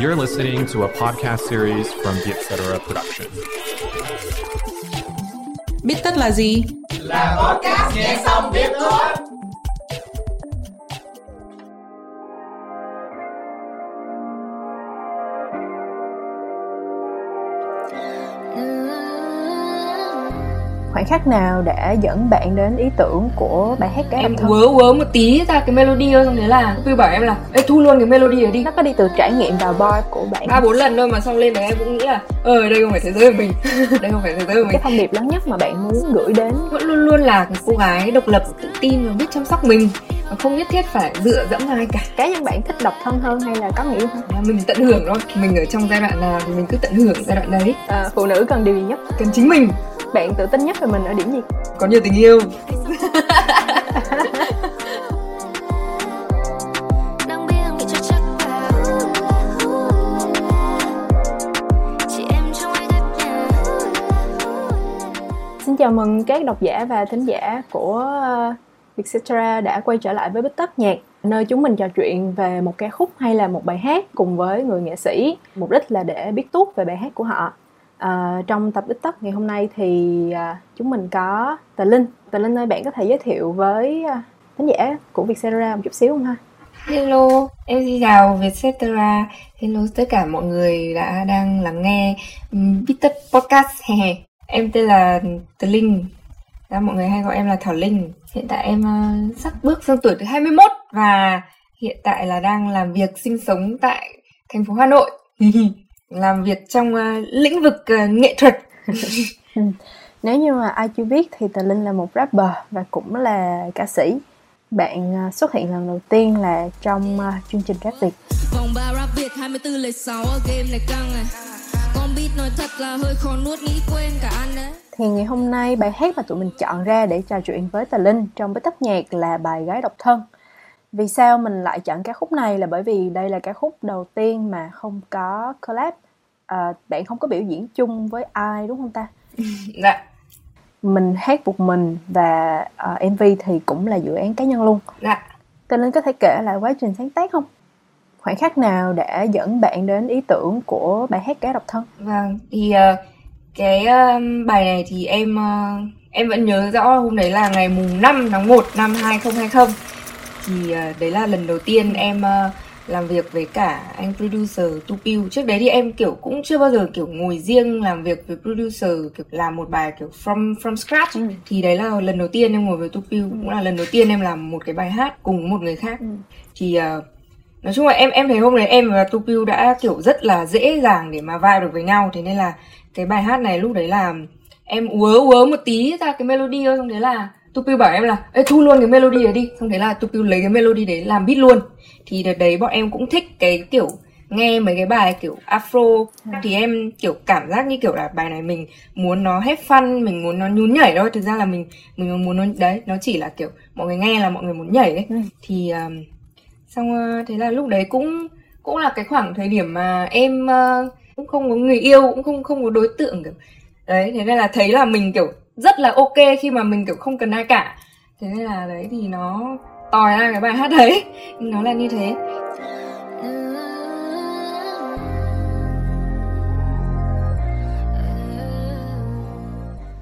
You're listening to a podcast series from the Etc. Production. Biết tất là gì? Là podcast nghe xong biết thôi. Khoảnh khắc nào đã dẫn bạn đến ý tưởng của bài hát cái em quớ quớ một tí ra cái melody thôi xong thế là Quy bảo em là Ê, thu luôn cái melody này đi. Nó có đi từ trải nghiệm vào bar của bạn. Ba bốn lần thôi mà xong lên đấy em cũng nghĩ là ờ đây không phải thế giới của mình. Đây không phải thế giới của mình. Cái thông điệp lớn nhất mà bạn muốn gửi đến. Vẫn luôn luôn là một cô gái độc lập tự tin và biết chăm sóc mình và không nhất thiết phải dựa dẫm vào ai cả. Cá nhân bạn thích độc thân hơn hay là có người yêu hơn? À, mình tận hưởng thôi. Mình ở trong giai đoạn nào thì mình cứ tận hưởng giai đoạn đấy. À, phụ nữ cần điều gì nhất? Cần chính mình bạn tự tin nhất về mình ở điểm gì? Có nhiều tình yêu. Xin chào mừng các độc giả và thính giả của Vietcetera đã quay trở lại với Bích Tất Nhạc nơi chúng mình trò chuyện về một ca khúc hay là một bài hát cùng với người nghệ sĩ. Mục đích là để biết tốt về bài hát của họ À, trong tập ít tất ngày hôm nay thì à, chúng mình có Tà Linh. Tà Linh ơi, bạn có thể giới thiệu với à, khán giả của Vietcetera một chút xíu không ha? Hello, em xin chào Vietcetera. Hello tất cả mọi người đã đang lắng nghe um, Bít Podcast. em tên là Tà Linh. Đó, mọi người hay gọi em là Thảo Linh. Hiện tại em uh, sắp bước sang tuổi thứ 21 và hiện tại là đang làm việc sinh sống tại thành phố Hà Nội. làm việc trong uh, lĩnh vực uh, nghệ thuật. Nếu như mà ai chưa biết thì Tà Linh là một rapper và cũng là ca sĩ. Bạn uh, xuất hiện lần đầu tiên là trong uh, chương trình rap Việt. Vòng 3 rap Việt 24 lời 6 game này căng à. Con beat nói thật là hơi khó nuốt nghĩ quên cả ăn đấy thì ngày hôm nay bài hát mà tụi mình chọn ra để trò chuyện với Tà Linh trong bếp tấp nhạc là bài Gái Độc Thân vì sao mình lại chọn ca khúc này là bởi vì đây là ca khúc đầu tiên mà không có collab. À, bạn không có biểu diễn chung với ai đúng không ta? Dạ. Mình hát một mình và uh, à, mv thì cũng là dự án cá nhân luôn. Dạ. Cho nên có thể kể lại quá trình sáng tác không? Khoảnh khắc nào đã dẫn bạn đến ý tưởng của bài hát cá độc thân? Vâng thì uh, cái uh, bài này thì em uh, em vẫn nhớ rõ hôm đấy là ngày mùng 5 tháng 1 năm 2020 thì uh, đấy là lần đầu tiên em uh, làm việc với cả anh producer Tupiu trước đấy thì em kiểu cũng chưa bao giờ kiểu ngồi riêng làm việc với producer kiểu làm một bài kiểu from from scratch ừ. thì đấy là lần đầu tiên em ngồi với Tupiu ừ. cũng là lần đầu tiên em làm một cái bài hát cùng một người khác ừ. thì uh, nói chung là em em thấy hôm đấy em và Tupiu đã kiểu rất là dễ dàng để mà vibe được với nhau thế nên là cái bài hát này lúc đấy là em uớ uớ một tí ra cái melody thôi xong thế là Tupiu bảo em là Ê, thu luôn cái melody đấy đi. Xong thế là Tupiu lấy cái melody đấy làm beat luôn. Thì đợt đấy bọn em cũng thích cái kiểu nghe mấy cái bài kiểu afro. À. thì em kiểu cảm giác như kiểu là bài này mình muốn nó hết fun mình muốn nó nhún nhảy thôi. Thực ra là mình mình muốn nó đấy nó chỉ là kiểu mọi người nghe là mọi người muốn nhảy ấy. Ừ. thì um, xong uh, thế là lúc đấy cũng cũng là cái khoảng thời điểm mà em uh, cũng không có người yêu cũng không không có đối tượng kiểu đấy thế nên là thấy là mình kiểu rất là ok khi mà mình kiểu không cần ai cả. Thế nên là đấy thì nó tòi ra cái bài hát đấy. Nó là như thế.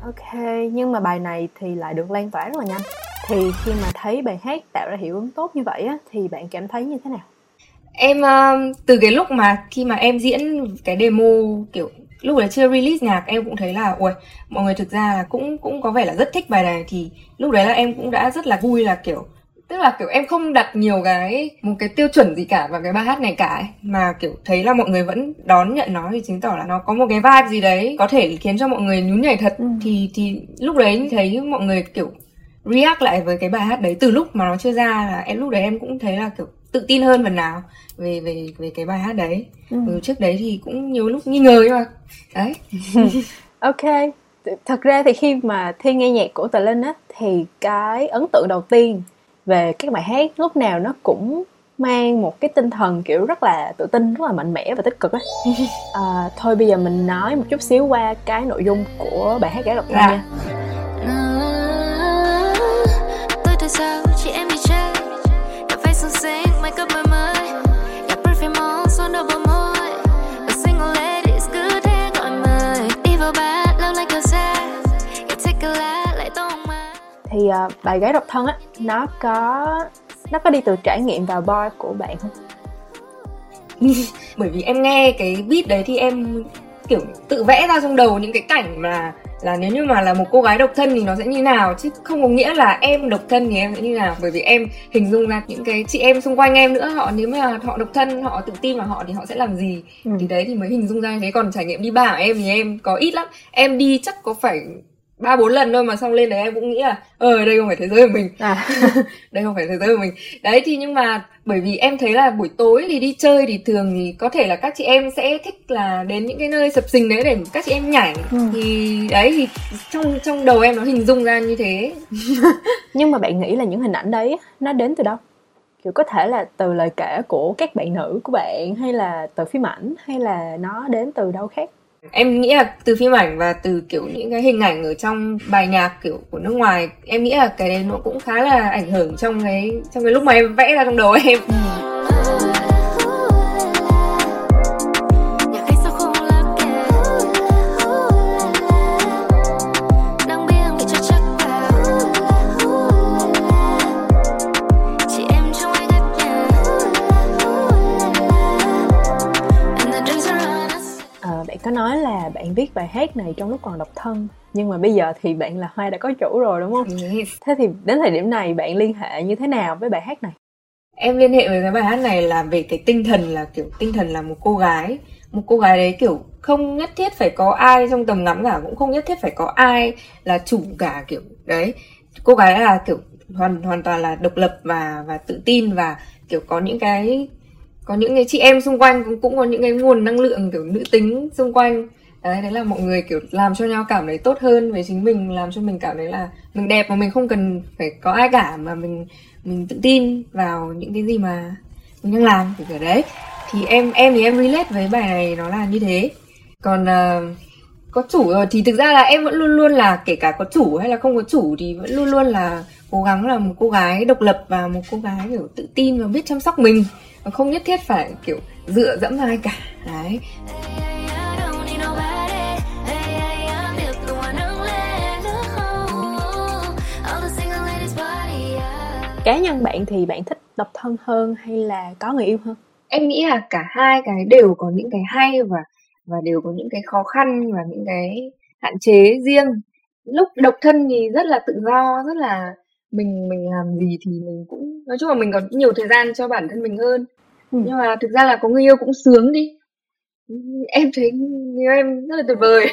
Ok nhưng mà bài này thì lại được lan tỏa rất là nhanh. Thì khi mà thấy bài hát tạo ra hiệu ứng tốt như vậy á thì bạn cảm thấy như thế nào? Em uh, từ cái lúc mà khi mà em diễn cái demo kiểu lúc đấy chưa release nhạc em cũng thấy là ui mọi người thực ra là cũng cũng có vẻ là rất thích bài này thì lúc đấy là em cũng đã rất là vui là kiểu tức là kiểu em không đặt nhiều cái một cái tiêu chuẩn gì cả vào cái bài hát này cả ấy. mà kiểu thấy là mọi người vẫn đón nhận nó thì chứng tỏ là nó có một cái vibe gì đấy có thể khiến cho mọi người nhún nhảy thật ừ. thì thì lúc đấy thấy mọi người kiểu react lại với cái bài hát đấy từ lúc mà nó chưa ra là em lúc đấy em cũng thấy là kiểu tự tin hơn phần nào về về về cái bài hát đấy. Ừ. ừ trước đấy thì cũng nhiều lúc nghi ngờ mà đấy. Ok. Thật ra thì khi mà thi nghe nhạc của tà linh á thì cái ấn tượng đầu tiên về các bài hát lúc nào nó cũng mang một cái tinh thần kiểu rất là tự tin rất là mạnh mẽ và tích cực á. À, thôi bây giờ mình nói một chút xíu qua cái nội dung của bài hát gái độc thân dạ. nha thì uh, bài gái độc thân á nó có nó có đi từ trải nghiệm vào bar của bạn không? Bởi vì em nghe cái beat đấy thì em kiểu tự vẽ ra trong đầu những cái cảnh mà là nếu như mà là một cô gái độc thân thì nó sẽ như nào? Chứ không có nghĩa là em độc thân thì em sẽ như nào? Bởi vì em hình dung ra những cái chị em xung quanh em nữa họ nếu mà họ độc thân họ tự tin vào họ thì họ sẽ làm gì? Ừ. thì đấy thì mới hình dung ra thế còn trải nghiệm đi bar của em thì em có ít lắm. Em đi chắc có phải ba bốn lần thôi mà xong lên đấy em cũng nghĩ là ờ đây không phải thế giới của mình. À. đây không phải thế giới của mình. Đấy thì nhưng mà bởi vì em thấy là buổi tối thì đi chơi thì thường thì có thể là các chị em sẽ thích là đến những cái nơi sập sình đấy để các chị em nhảy. Ừ. thì đấy thì trong trong đầu em nó hình dung ra như thế. Nhưng mà bạn nghĩ là những hình ảnh đấy nó đến từ đâu? Kiểu có thể là từ lời kể của các bạn nữ của bạn hay là từ phim ảnh hay là nó đến từ đâu khác em nghĩ là từ phim ảnh và từ, kiểu, những cái hình ảnh ở trong bài nhạc, kiểu, của nước ngoài, em nghĩ là cái đấy nó cũng khá là ảnh hưởng trong cái trong cái lúc mà em vẽ ra trong đầu em ừ. Nói là bạn viết bài hát này trong lúc còn độc thân nhưng mà bây giờ thì bạn là hoa đã có chủ rồi đúng không? Yes. thế thì đến thời điểm này bạn liên hệ như thế nào với bài hát này? Em liên hệ với cái bài hát này là về cái tinh thần là kiểu tinh thần là một cô gái. Một cô gái đấy kiểu không nhất thiết phải có ai trong tầm ngắm cả cũng không nhất thiết phải có ai là chủ cả kiểu đấy. Cô gái là kiểu hoàn hoàn toàn là độc lập và và tự tin và kiểu có những cái có những cái chị em xung quanh cũng cũng có những cái nguồn năng lượng kiểu nữ tính xung quanh. Đấy đấy là mọi người kiểu làm cho nhau cảm thấy tốt hơn về chính mình làm cho mình cảm thấy là mình đẹp mà mình không cần phải có ai cả mà mình mình tự tin vào những cái gì mà mình đang làm kiểu kiểu đấy. Thì em em thì em relate với bài này nó là như thế. Còn uh, có chủ rồi thì thực ra là em vẫn luôn luôn là kể cả có chủ hay là không có chủ thì vẫn luôn luôn là cố gắng là một cô gái độc lập và một cô gái kiểu tự tin và biết chăm sóc mình không nhất thiết phải kiểu dựa dẫm vào ai cả đấy. Cá nhân bạn thì bạn thích độc thân hơn hay là có người yêu hơn? Em nghĩ là cả hai cái đều có những cái hay và và đều có những cái khó khăn và những cái hạn chế riêng. Lúc độc thân thì rất là tự do rất là mình mình làm gì thì mình cũng nói chung là mình có nhiều thời gian cho bản thân mình hơn. Ừ. nhưng mà thực ra là có người yêu cũng sướng đi. Em thấy người em rất là tuyệt vời.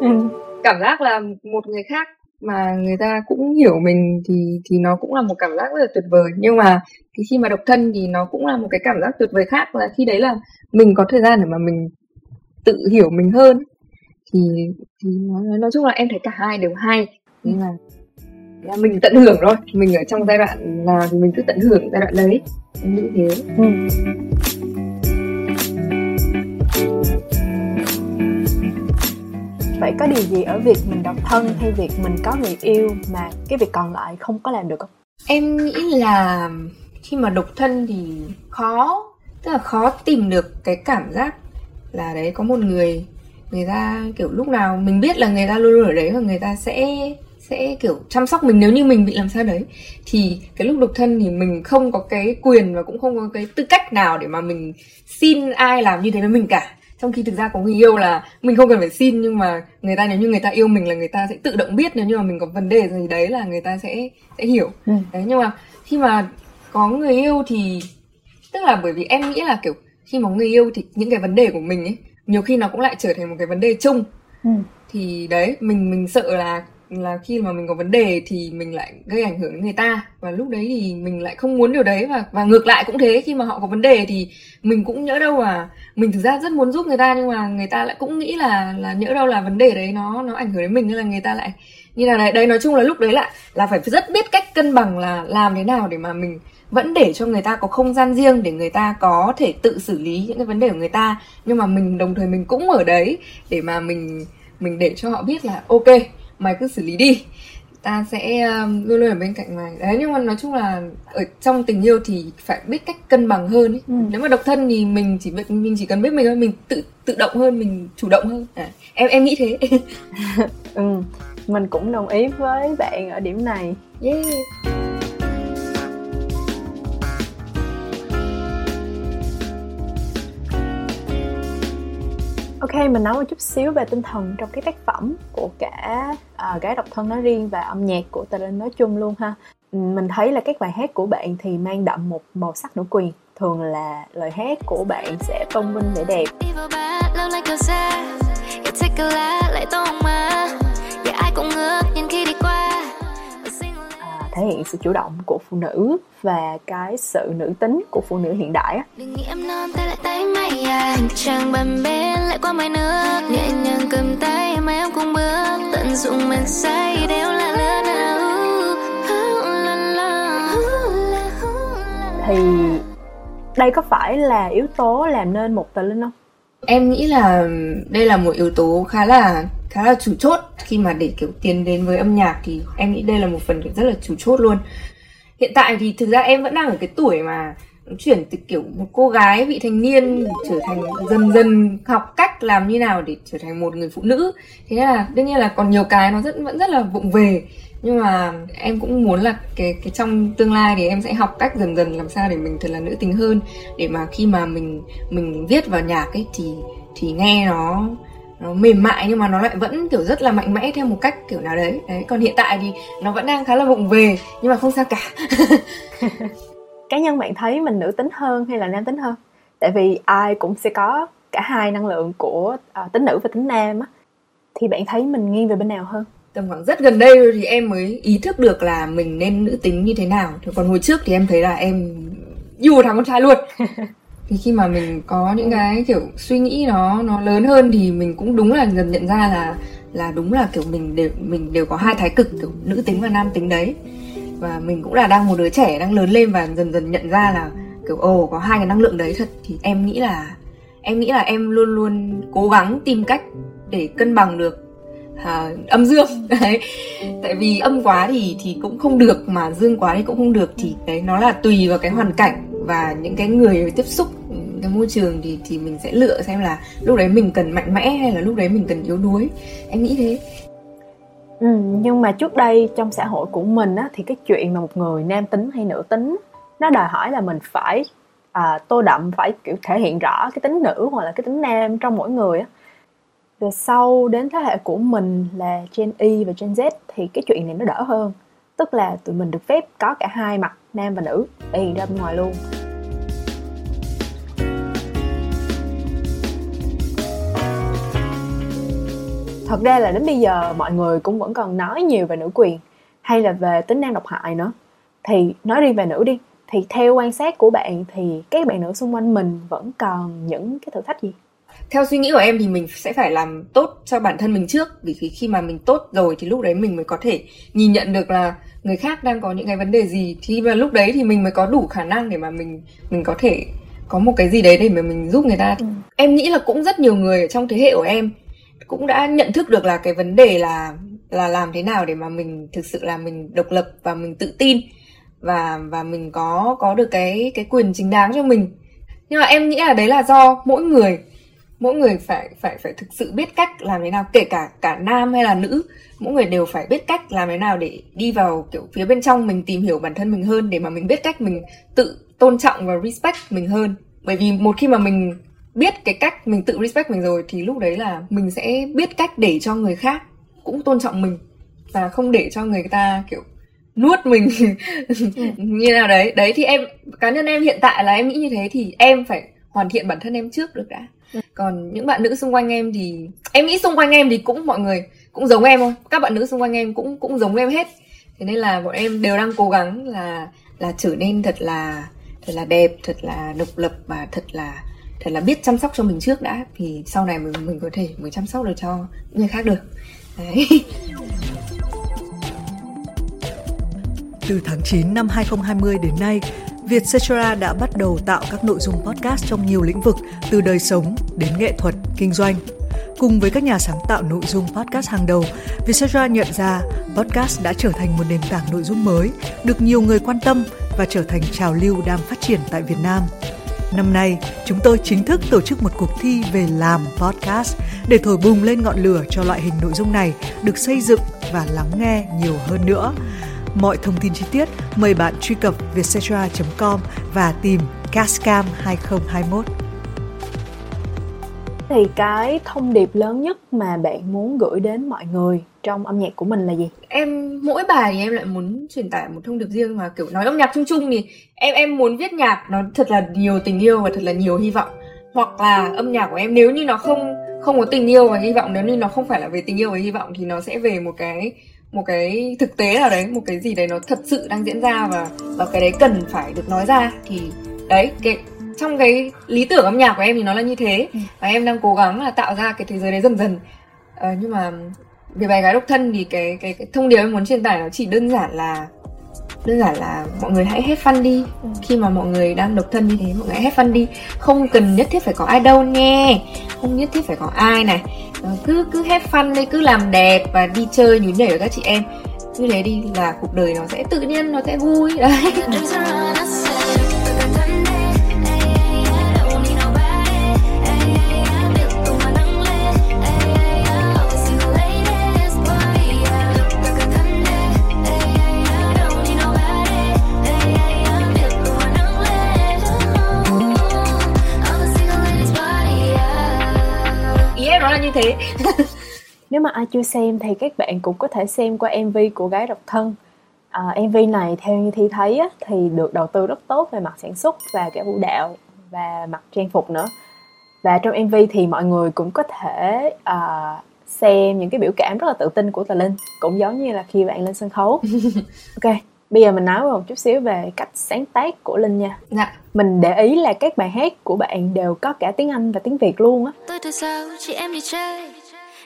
Ừ. cảm giác là một người khác mà người ta cũng hiểu mình thì thì nó cũng là một cảm giác rất là tuyệt vời. Nhưng mà thì khi mà độc thân thì nó cũng là một cái cảm giác tuyệt vời khác là khi đấy là mình có thời gian để mà mình tự hiểu mình hơn. Thì thì nói, nói chung là em thấy cả hai đều hay. Nhưng mà là mình tận hưởng thôi. Mình ở trong giai đoạn nào thì mình cứ tận hưởng giai đoạn đấy. Em nghĩ thế. Ừ. vậy có điều gì ở việc mình độc thân hay việc mình có người yêu mà cái việc còn lại không có làm được không? Em nghĩ là khi mà độc thân thì khó tức là khó tìm được cái cảm giác là đấy có một người người ta kiểu lúc nào mình biết là người ta luôn luôn ở đấy và người ta sẽ sẽ kiểu chăm sóc mình. Nếu như mình bị làm sao đấy thì cái lúc độc thân thì mình không có cái quyền và cũng không có cái tư cách nào để mà mình xin ai làm như thế với mình cả. Trong khi thực ra có người yêu là mình không cần phải xin nhưng mà người ta nếu như người ta yêu mình là người ta sẽ tự động biết. Nếu như mà mình có vấn đề gì đấy là người ta sẽ sẽ hiểu. Ừ. đấy nhưng mà khi mà có người yêu thì tức là bởi vì em nghĩ là kiểu khi mà người yêu thì những cái vấn đề của mình ấy nhiều khi nó cũng lại trở thành một cái vấn đề chung. Ừ. thì đấy mình mình sợ là là khi mà mình có vấn đề thì mình lại gây ảnh hưởng đến người ta. Và lúc đấy thì mình lại không muốn điều đấy và và ngược lại cũng thế. Khi mà họ có vấn đề thì mình cũng nhỡ đâu à mình thực ra rất muốn giúp người ta nhưng mà người ta lại cũng nghĩ là là nhỡ đâu là vấn đề đấy nó nó ảnh hưởng đến mình nên là người ta lại như là đấy. Đấy, nói chung là lúc đấy là là phải rất biết cách cân bằng là làm thế nào để mà mình vẫn để cho người ta có không gian riêng, để người ta có thể tự xử lý những cái vấn đề của người ta. Nhưng mà mình, đồng thời mình cũng ở đấy để mà mình mình để cho họ biết là, ok mày cứ xử lý đi. Ta sẽ um, luôn luôn ở bên cạnh mày. Đấy nhưng mà nói chung là ở trong tình yêu thì phải biết cách cân bằng hơn ấy. Ừ. nếu mà độc thân thì mình chỉ biết mình chỉ cần biết mình thôi mình tự tự động hơn mình chủ động hơn. À, em em nghĩ thế. Ừ mình cũng đồng ý với bạn ở điểm này. Yeah khi mình nói một chút xíu về tinh thần trong cái tác phẩm của cả uh, gái độc thân nói riêng và âm nhạc của tờ Linh nói chung luôn ha. Mình thấy là các bài hát của bạn thì mang đậm một màu sắc nữ quyền. Thường là lời hát của bạn sẽ tôn vinh vẻ đẹp. À, thể hiện sự chủ động của phụ nữ và cái sự nữ tính của phụ nữ hiện đại á. Đừng nghĩ em non tay lại tay mày à. Chẳng bàn bên lại qua mái nước. Nhẹ nhàng cầm tay mà em cùng bước. Tận dụng men say đều là lứa nào. Thì đây có phải là yếu tố làm nên một tờ linh không? Em nghĩ là đây là một yếu tố khá là khá là chủ chốt. Khi mà để kiểu tiền đến với âm nhạc thì em nghĩ đây là một phần rất là chủ chốt luôn. Hiện tại thì thực ra em vẫn đang ở cái tuổi mà chuyển từ kiểu một cô gái vị thành niên trở thành dần dần học cách làm như nào để trở thành một người phụ nữ. Thế nên là đương nhiên là còn nhiều cái nó rất, vẫn rất là vụng về. Nhưng mà em cũng muốn là cái cái trong tương lai thì em sẽ học cách dần dần làm sao để mình thật là nữ tính hơn. Để mà khi mà mình mình viết vào nhạc ấy thì thì nghe nó nó mềm mại nhưng mà nó lại vẫn kiểu rất là mạnh mẽ theo một cách kiểu nào đấy. Đấy còn hiện tại thì nó vẫn đang khá là vụng về nhưng mà không sao cả. Cá nhân bạn thấy mình nữ tính hơn hay là nam tính hơn? Tại vì ai cũng sẽ có cả hai năng lượng của uh, tính nữ và tính nam á. Thì bạn thấy mình nghiêng về bên nào hơn? Tầm khoảng rất gần đây thì em mới ý thức được là mình nên nữ tính như thế nào. Còn hồi trước thì em thấy là em yêu thằng con trai luôn thì khi mà mình có những cái kiểu suy nghĩ nó nó lớn hơn thì mình cũng đúng là dần nhận ra là là đúng là kiểu mình đều mình đều có hai thái cực kiểu nữ tính và nam tính đấy. Và mình cũng là đang một đứa trẻ đang lớn lên và dần dần nhận ra là kiểu ồ có hai cái năng lượng đấy thật. Thì em nghĩ là em nghĩ là em luôn luôn cố gắng tìm cách để cân bằng được à, âm dương. Đấy. Tại vì âm quá thì thì cũng không được mà dương quá thì cũng không được. Thì đấy nó là tùy vào cái hoàn cảnh và những cái người tiếp xúc cái môi trường thì thì mình sẽ lựa xem là lúc đấy mình cần mạnh mẽ hay là lúc đấy mình cần yếu đuối. Em nghĩ thế. Ừ, nhưng mà trước đây trong xã hội của mình á thì cái chuyện mà một người nam tính hay nữ tính nó đòi hỏi là mình phải à, tô đậm phải kiểu thể hiện rõ cái tính nữ hoặc là cái tính nam trong mỗi người á. Về sau đến thế hệ của mình là Gen Y và Gen Z thì cái chuyện này nó đỡ hơn tức là tụi mình được phép có cả hai mặt, nam và nữ thể hiện ra bên ngoài luôn. Thật ra là đến bây giờ mọi người cũng vẫn còn nói nhiều về nữ quyền, hay là về tính năng độc hại nữa. Thì nói riêng về nữ đi, thì theo quan sát của bạn thì các bạn nữ xung quanh mình vẫn còn những cái thử thách gì? Theo suy nghĩ của em thì mình sẽ phải làm tốt cho bản thân mình trước. Vì khi mà mình tốt rồi thì lúc đấy mình mới có thể nhìn nhận được là người khác đang có những cái vấn đề gì. Thì vào lúc đấy thì mình mới có đủ khả năng để mà mình mình có thể có một cái gì đấy để mà mình giúp người ta. Ừ. em nghĩ là cũng rất nhiều người trong thế hệ của em cũng đã nhận thức được là cái vấn đề là là làm thế nào để mà mình thực sự là mình độc lập và mình tự tin và và mình có có được cái cái quyền chính đáng cho mình. Nhưng mà em nghĩ là đấy là do mỗi người mỗi người phải phải phải thực sự biết cách làm thế nào kể cả cả nam hay là nữ mỗi người đều phải biết cách làm thế nào để đi vào kiểu phía bên trong mình tìm hiểu bản thân mình hơn để mà mình biết cách mình tự tôn trọng và respect mình hơn. Bởi vì một khi mà mình biết cái cách mình tự respect mình rồi thì lúc đấy là mình sẽ biết cách để cho người khác cũng tôn trọng mình và không để cho người ta kiểu nuốt mình. Như nào đấy. Đấy thì em cá nhân em hiện tại là em nghĩ như thế thì em phải hoàn thiện bản thân em trước được đã còn những bạn nữ xung quanh em thì em nghĩ xung quanh em thì cũng mọi người cũng giống em thôi các bạn nữ xung quanh em cũng cũng giống em hết. Thế nên là bọn em đều đang cố gắng là là trở nên thật là thật là đẹp thật là độc lập và thật là thật là biết chăm sóc cho mình trước đã. Thì sau này mình mình có thể mới chăm sóc được cho người khác được. Đấy. Từ tháng 9 năm 2020 đến nay, Vietcetera đã bắt đầu tạo các nội dung podcast trong nhiều lĩnh vực từ đời sống đến nghệ thuật, kinh doanh. Cùng với các nhà sáng tạo nội dung podcast hàng đầu, Vietcetera nhận ra podcast đã trở thành một nền tảng nội dung mới, được nhiều người quan tâm và trở thành trào lưu đang phát triển tại Việt Nam. Năm nay, chúng tôi chính thức tổ chức một cuộc thi về làm podcast để thổi bùng lên ngọn lửa cho loại hình nội dung này được xây dựng và lắng nghe nhiều hơn nữa. Mọi thông tin chi tiết mời bạn truy cập vietcetera.com và tìm Cascam 2021. Thì cái thông điệp lớn nhất mà bạn muốn gửi đến mọi người trong âm nhạc của mình là gì? Em mỗi bài thì em lại muốn truyền tải một thông điệp riêng mà kiểu nói âm nhạc chung chung thì em em muốn viết nhạc nó thật là nhiều tình yêu và thật là nhiều hy vọng. Hoặc là âm nhạc của em nếu như nó không không có tình yêu và hy vọng nếu như nó không phải là về tình yêu và hy vọng thì nó sẽ về một cái một cái thực tế nào đấy một cái gì đấy nó thật sự đang diễn ra và và cái đấy cần phải được nói ra thì đấy cái trong cái lý tưởng âm nhạc của em thì nó là như thế ừ. và em đang cố gắng là tạo ra cái thế giới đấy dần dần ờ, nhưng mà về bài gái độc thân thì cái cái, cái thông điệp em muốn truyền tải nó chỉ đơn giản là đơn giản là mọi người hãy hết fun đi. Ừ. khi mà mọi người đang độc thân như thế mọi người hãy hết fun đi. Không cần nhất thiết phải có ai đâu nghe không nhất thiết phải có ai này. Ờ, cứ cứ hết fun đi cứ làm đẹp và đi chơi nhún nhảy với các chị em. Như thế đi là cuộc đời nó sẽ tự nhiên nó sẽ vui. Đấy thế. Nếu mà ai chưa xem thì các bạn cũng có thể xem qua mv của gái độc thân. À, mv này theo như thi thấy á, thì được đầu tư rất tốt về mặt sản xuất và cả vũ đạo và mặt trang phục nữa. Và trong mv thì mọi người cũng có thể uh, xem những cái biểu cảm rất là tự tin của tà linh cũng giống như là khi bạn lên sân khấu. Ok bây giờ mình nói một chút xíu về cách sáng tác của linh nha. Dạ. Mình để ý là các bài hát của bạn đều có cả tiếng anh và tiếng việt luôn á. Tôi từ sau chị em đi chơi?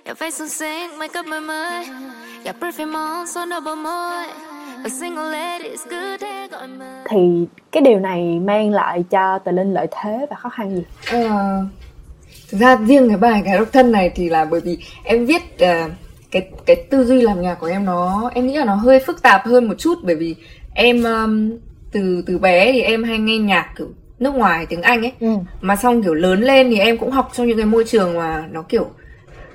Đẹp váy xuân xinh, make up mới mới Gặp perfume on, đầu bờ môi. A single ladies cứ thế gọi mơ. Thì cái điều này mang lại cho Tờ Linh lợi thế và khó khăn gì? Ờ, thực ra riêng cái bài cái độc thân này thì là bởi vì em viết uh, cái cái tư duy làm nhạc của em nó em nghĩ là nó hơi phức tạp hơn một chút bởi vì em um, từ từ bé thì em hay nghe nhạc kiểu nước ngoài tiếng Anh ấy ừ. mà xong kiểu lớn lên thì em cũng học trong những cái môi trường mà nó kiểu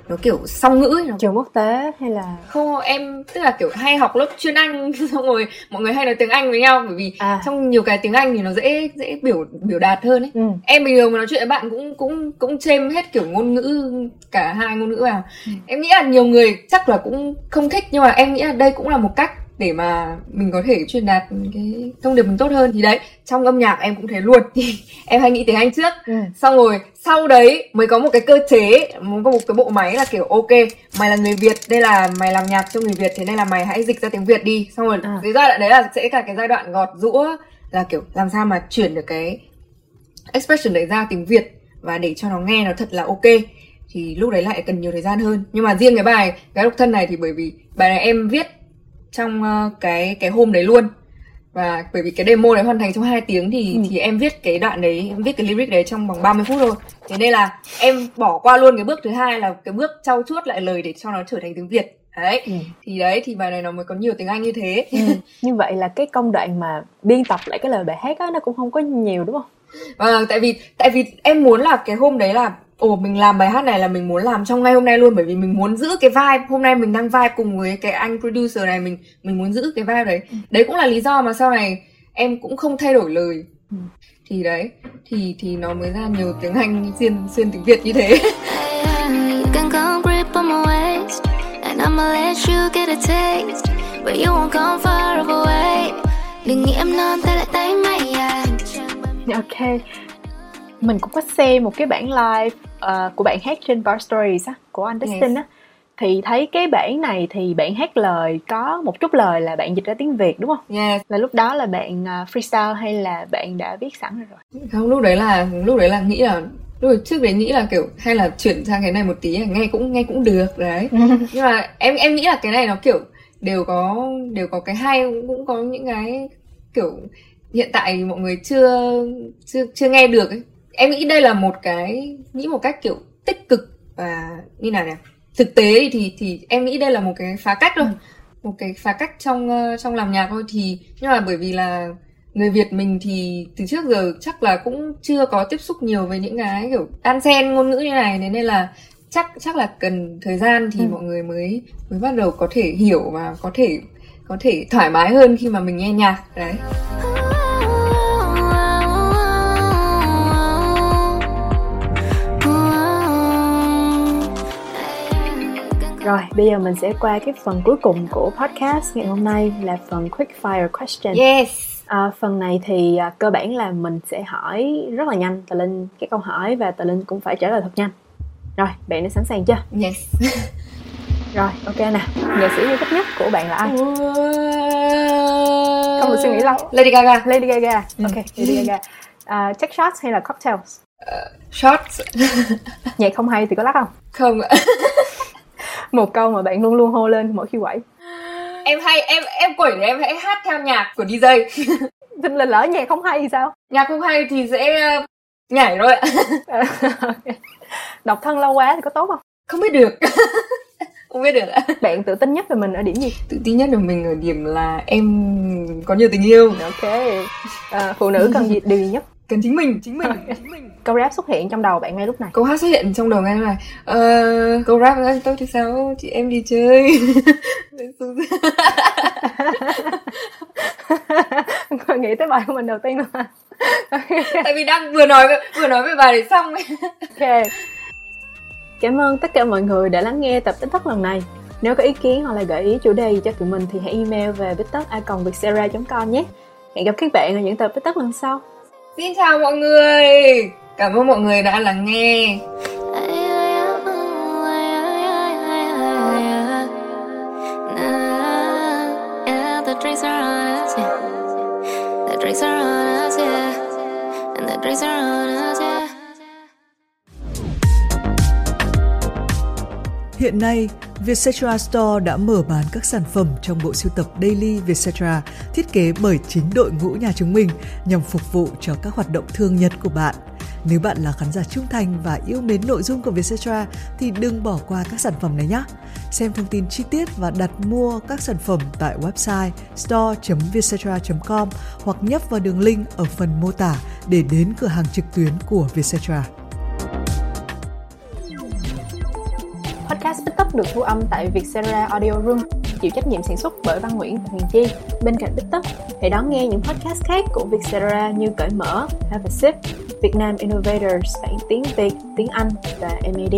nó kiểu song ngữ ấy, nó... trường quốc tế hay là không em tức là kiểu hay học lớp chuyên anh xong rồi mọi người hay nói tiếng anh với nhau bởi vì à. trong nhiều cái tiếng anh thì nó dễ dễ biểu biểu đạt hơn ấy ừ. em bình thường mà nói chuyện với bạn cũng cũng cũng chêm hết kiểu ngôn ngữ cả hai ngôn ngữ vào ừ. em nghĩ là nhiều người chắc là cũng không thích nhưng mà em nghĩ là đây cũng là một cách để mà mình có thể truyền đạt cái thông điệp mình tốt hơn. Thì đấy trong âm nhạc em cũng thế luôn. Thì em hay nghĩ tiếng anh trước. Ừ. xong rồi sau đấy mới có một cái cơ chế có một cái bộ máy là kiểu ok mày là người việt đây là mày làm nhạc cho người việt thế nên là mày hãy dịch ra tiếng việt đi. Xong rồi à. cái giai đoạn đấy là sẽ cả cái giai đoạn gọt rũa là kiểu làm sao mà chuyển được cái expression đấy ra tiếng việt và để cho nó nghe nó thật là ok. Thì lúc đấy lại cần nhiều thời gian hơn. Nhưng mà riêng cái bài gái độc thân này thì bởi vì bài này em viết trong uh, cái cái hôm đấy luôn và bởi vì cái demo đấy hoàn thành trong 2 tiếng thì ừ. thì em viết cái đoạn đấy em viết cái lyric đấy trong vòng 30 phút thôi thế nên là em bỏ qua luôn cái bước thứ hai là cái bước trau chuốt lại lời để cho nó trở thành tiếng việt đấy ừ. thì đấy thì bài này nó mới có nhiều tiếng anh như thế ừ. như vậy là cái công đoạn mà biên tập lại cái lời bài hát á nó cũng không có nhiều đúng không Vâng, tại vì tại vì em muốn là cái hôm đấy là ồ mình làm bài hát này là mình muốn làm trong ngay hôm nay luôn bởi vì mình muốn giữ cái vibe. Hôm nay mình đang vibe cùng với cái anh producer này mình mình muốn giữ cái vibe đấy. Ừ. đấy cũng là lý do mà sau này em cũng không thay đổi lời. Ừ. thì đấy thì thì nó mới ra nhiều tiếng anh xuyên xuyên tiếng việt như thế. À. Ok Mình cũng có xem một cái bản live uh, của bạn hát trên Bar Stories á của anh Dustin yes. á thì thấy cái bản này thì bạn hát lời có một chút lời là bạn dịch ra tiếng Việt đúng không? Yes. Là lúc đó là bạn uh, freestyle hay là bạn đã viết sẵn rồi rồi? Không lúc đấy là lúc đấy là nghĩ là lúc trước đấy nghĩ là kiểu hay là chuyển sang cái này một tí nghe cũng nghe cũng được đấy. Nhưng mà em em nghĩ là cái này nó kiểu đều có đều có cái hay cũng có những cái kiểu hiện tại mọi người chưa chưa chưa nghe được ấy em nghĩ đây là một cái nghĩ một cách kiểu tích cực và như nào nhỉ thực tế thì thì em nghĩ đây là một cái phá cách thôi ừ. một cái phá cách trong uh, trong làm nhạc thôi thì nhưng mà bởi vì là người Việt mình thì từ trước giờ chắc là cũng chưa có tiếp xúc nhiều với những cái kiểu đan xen ngôn ngữ như này nên là chắc chắc là cần thời gian thì ừ. mọi người mới mới bắt đầu có thể hiểu và có thể có thể thoải mái hơn khi mà mình nghe nhạc đấy Rồi, bây giờ mình sẽ qua cái phần cuối cùng của podcast ngày hôm nay là phần quick fire question. Yes. À, phần này thì à, cơ bản là mình sẽ hỏi rất là nhanh Tà Linh cái câu hỏi và Tà Linh cũng phải trả lời thật nhanh. Rồi, bạn đã sẵn sàng chưa? Yes. Rồi, ok nè. Nghệ sĩ yêu thích nhất của bạn là ai? Không được suy nghĩ lâu. Lady Gaga. Lady Gaga. Ừ. Ok, Lady Gaga. Uh, check shots hay là cocktails? Uh, shots. Nhạc không hay thì có lắc không? Không một câu mà bạn luôn luôn hô lên mỗi khi quẩy. Em hay em em quẩy em hãy hát theo nhạc của DJ Tình là lỡ nhạc không hay thì sao? Nhạc không hay thì sẽ uh, nhảy thôi ạ. Độc thân lâu quá thì có tốt không? Không biết được. Không biết được ạ. Bạn tự tin nhất về mình ở điểm gì? Tự tin nhất về mình ở điểm là em có nhiều tình yêu. Ok. À, phụ nữ cần gì điều gì nhất cần chính mình chính mình. Chính mình câu rap xuất hiện trong đầu bạn ngay lúc này. Câu hát xuất hiện trong đầu ngay lúc này. Ờ, câu rap tôi thì sao? Chị em đi chơi. Nghĩ tới bài của mình đầu tiên luôn tại vì đang vừa nói vừa nói về bài để xong. Ok. Cảm ơn tất cả mọi người đã lắng nghe tập tích lần này. Nếu có ý kiến hoặc là gợi ý chủ đề cho tụi mình thì hãy email về viettok.com nhé. Hẹn gặp các bạn ở những tập tích lần sau Xin chào mọi người. Cảm ơn mọi người đã lắng nghe. Hiện nay, Vietcetera Store đã mở bán các sản phẩm trong bộ sưu tập Daily Vietcetera thiết kế bởi chính đội ngũ nhà chúng mình nhằm phục vụ cho các hoạt động thương nhật của bạn. Nếu bạn là khán giả trung thành và yêu mến nội dung của Vietcetera thì đừng bỏ qua các sản phẩm này nhé. Xem thông tin chi tiết và đặt mua các sản phẩm tại website store.vietcetera.com hoặc nhấp vào đường link ở phần mô tả để đến cửa hàng trực tuyến của Vietcetera. Podcast được thu âm tại Vietcetera Audio Room, chịu trách nhiệm sản xuất bởi Văn Nguyễn và Huyền Chi. Bên cạnh TikTok, hãy đón nghe những podcast khác của Vietcetera như Cởi Mở, Have a Sip, Việt Nam Innovators, bản tiếng Việt, tiếng Anh và MAD.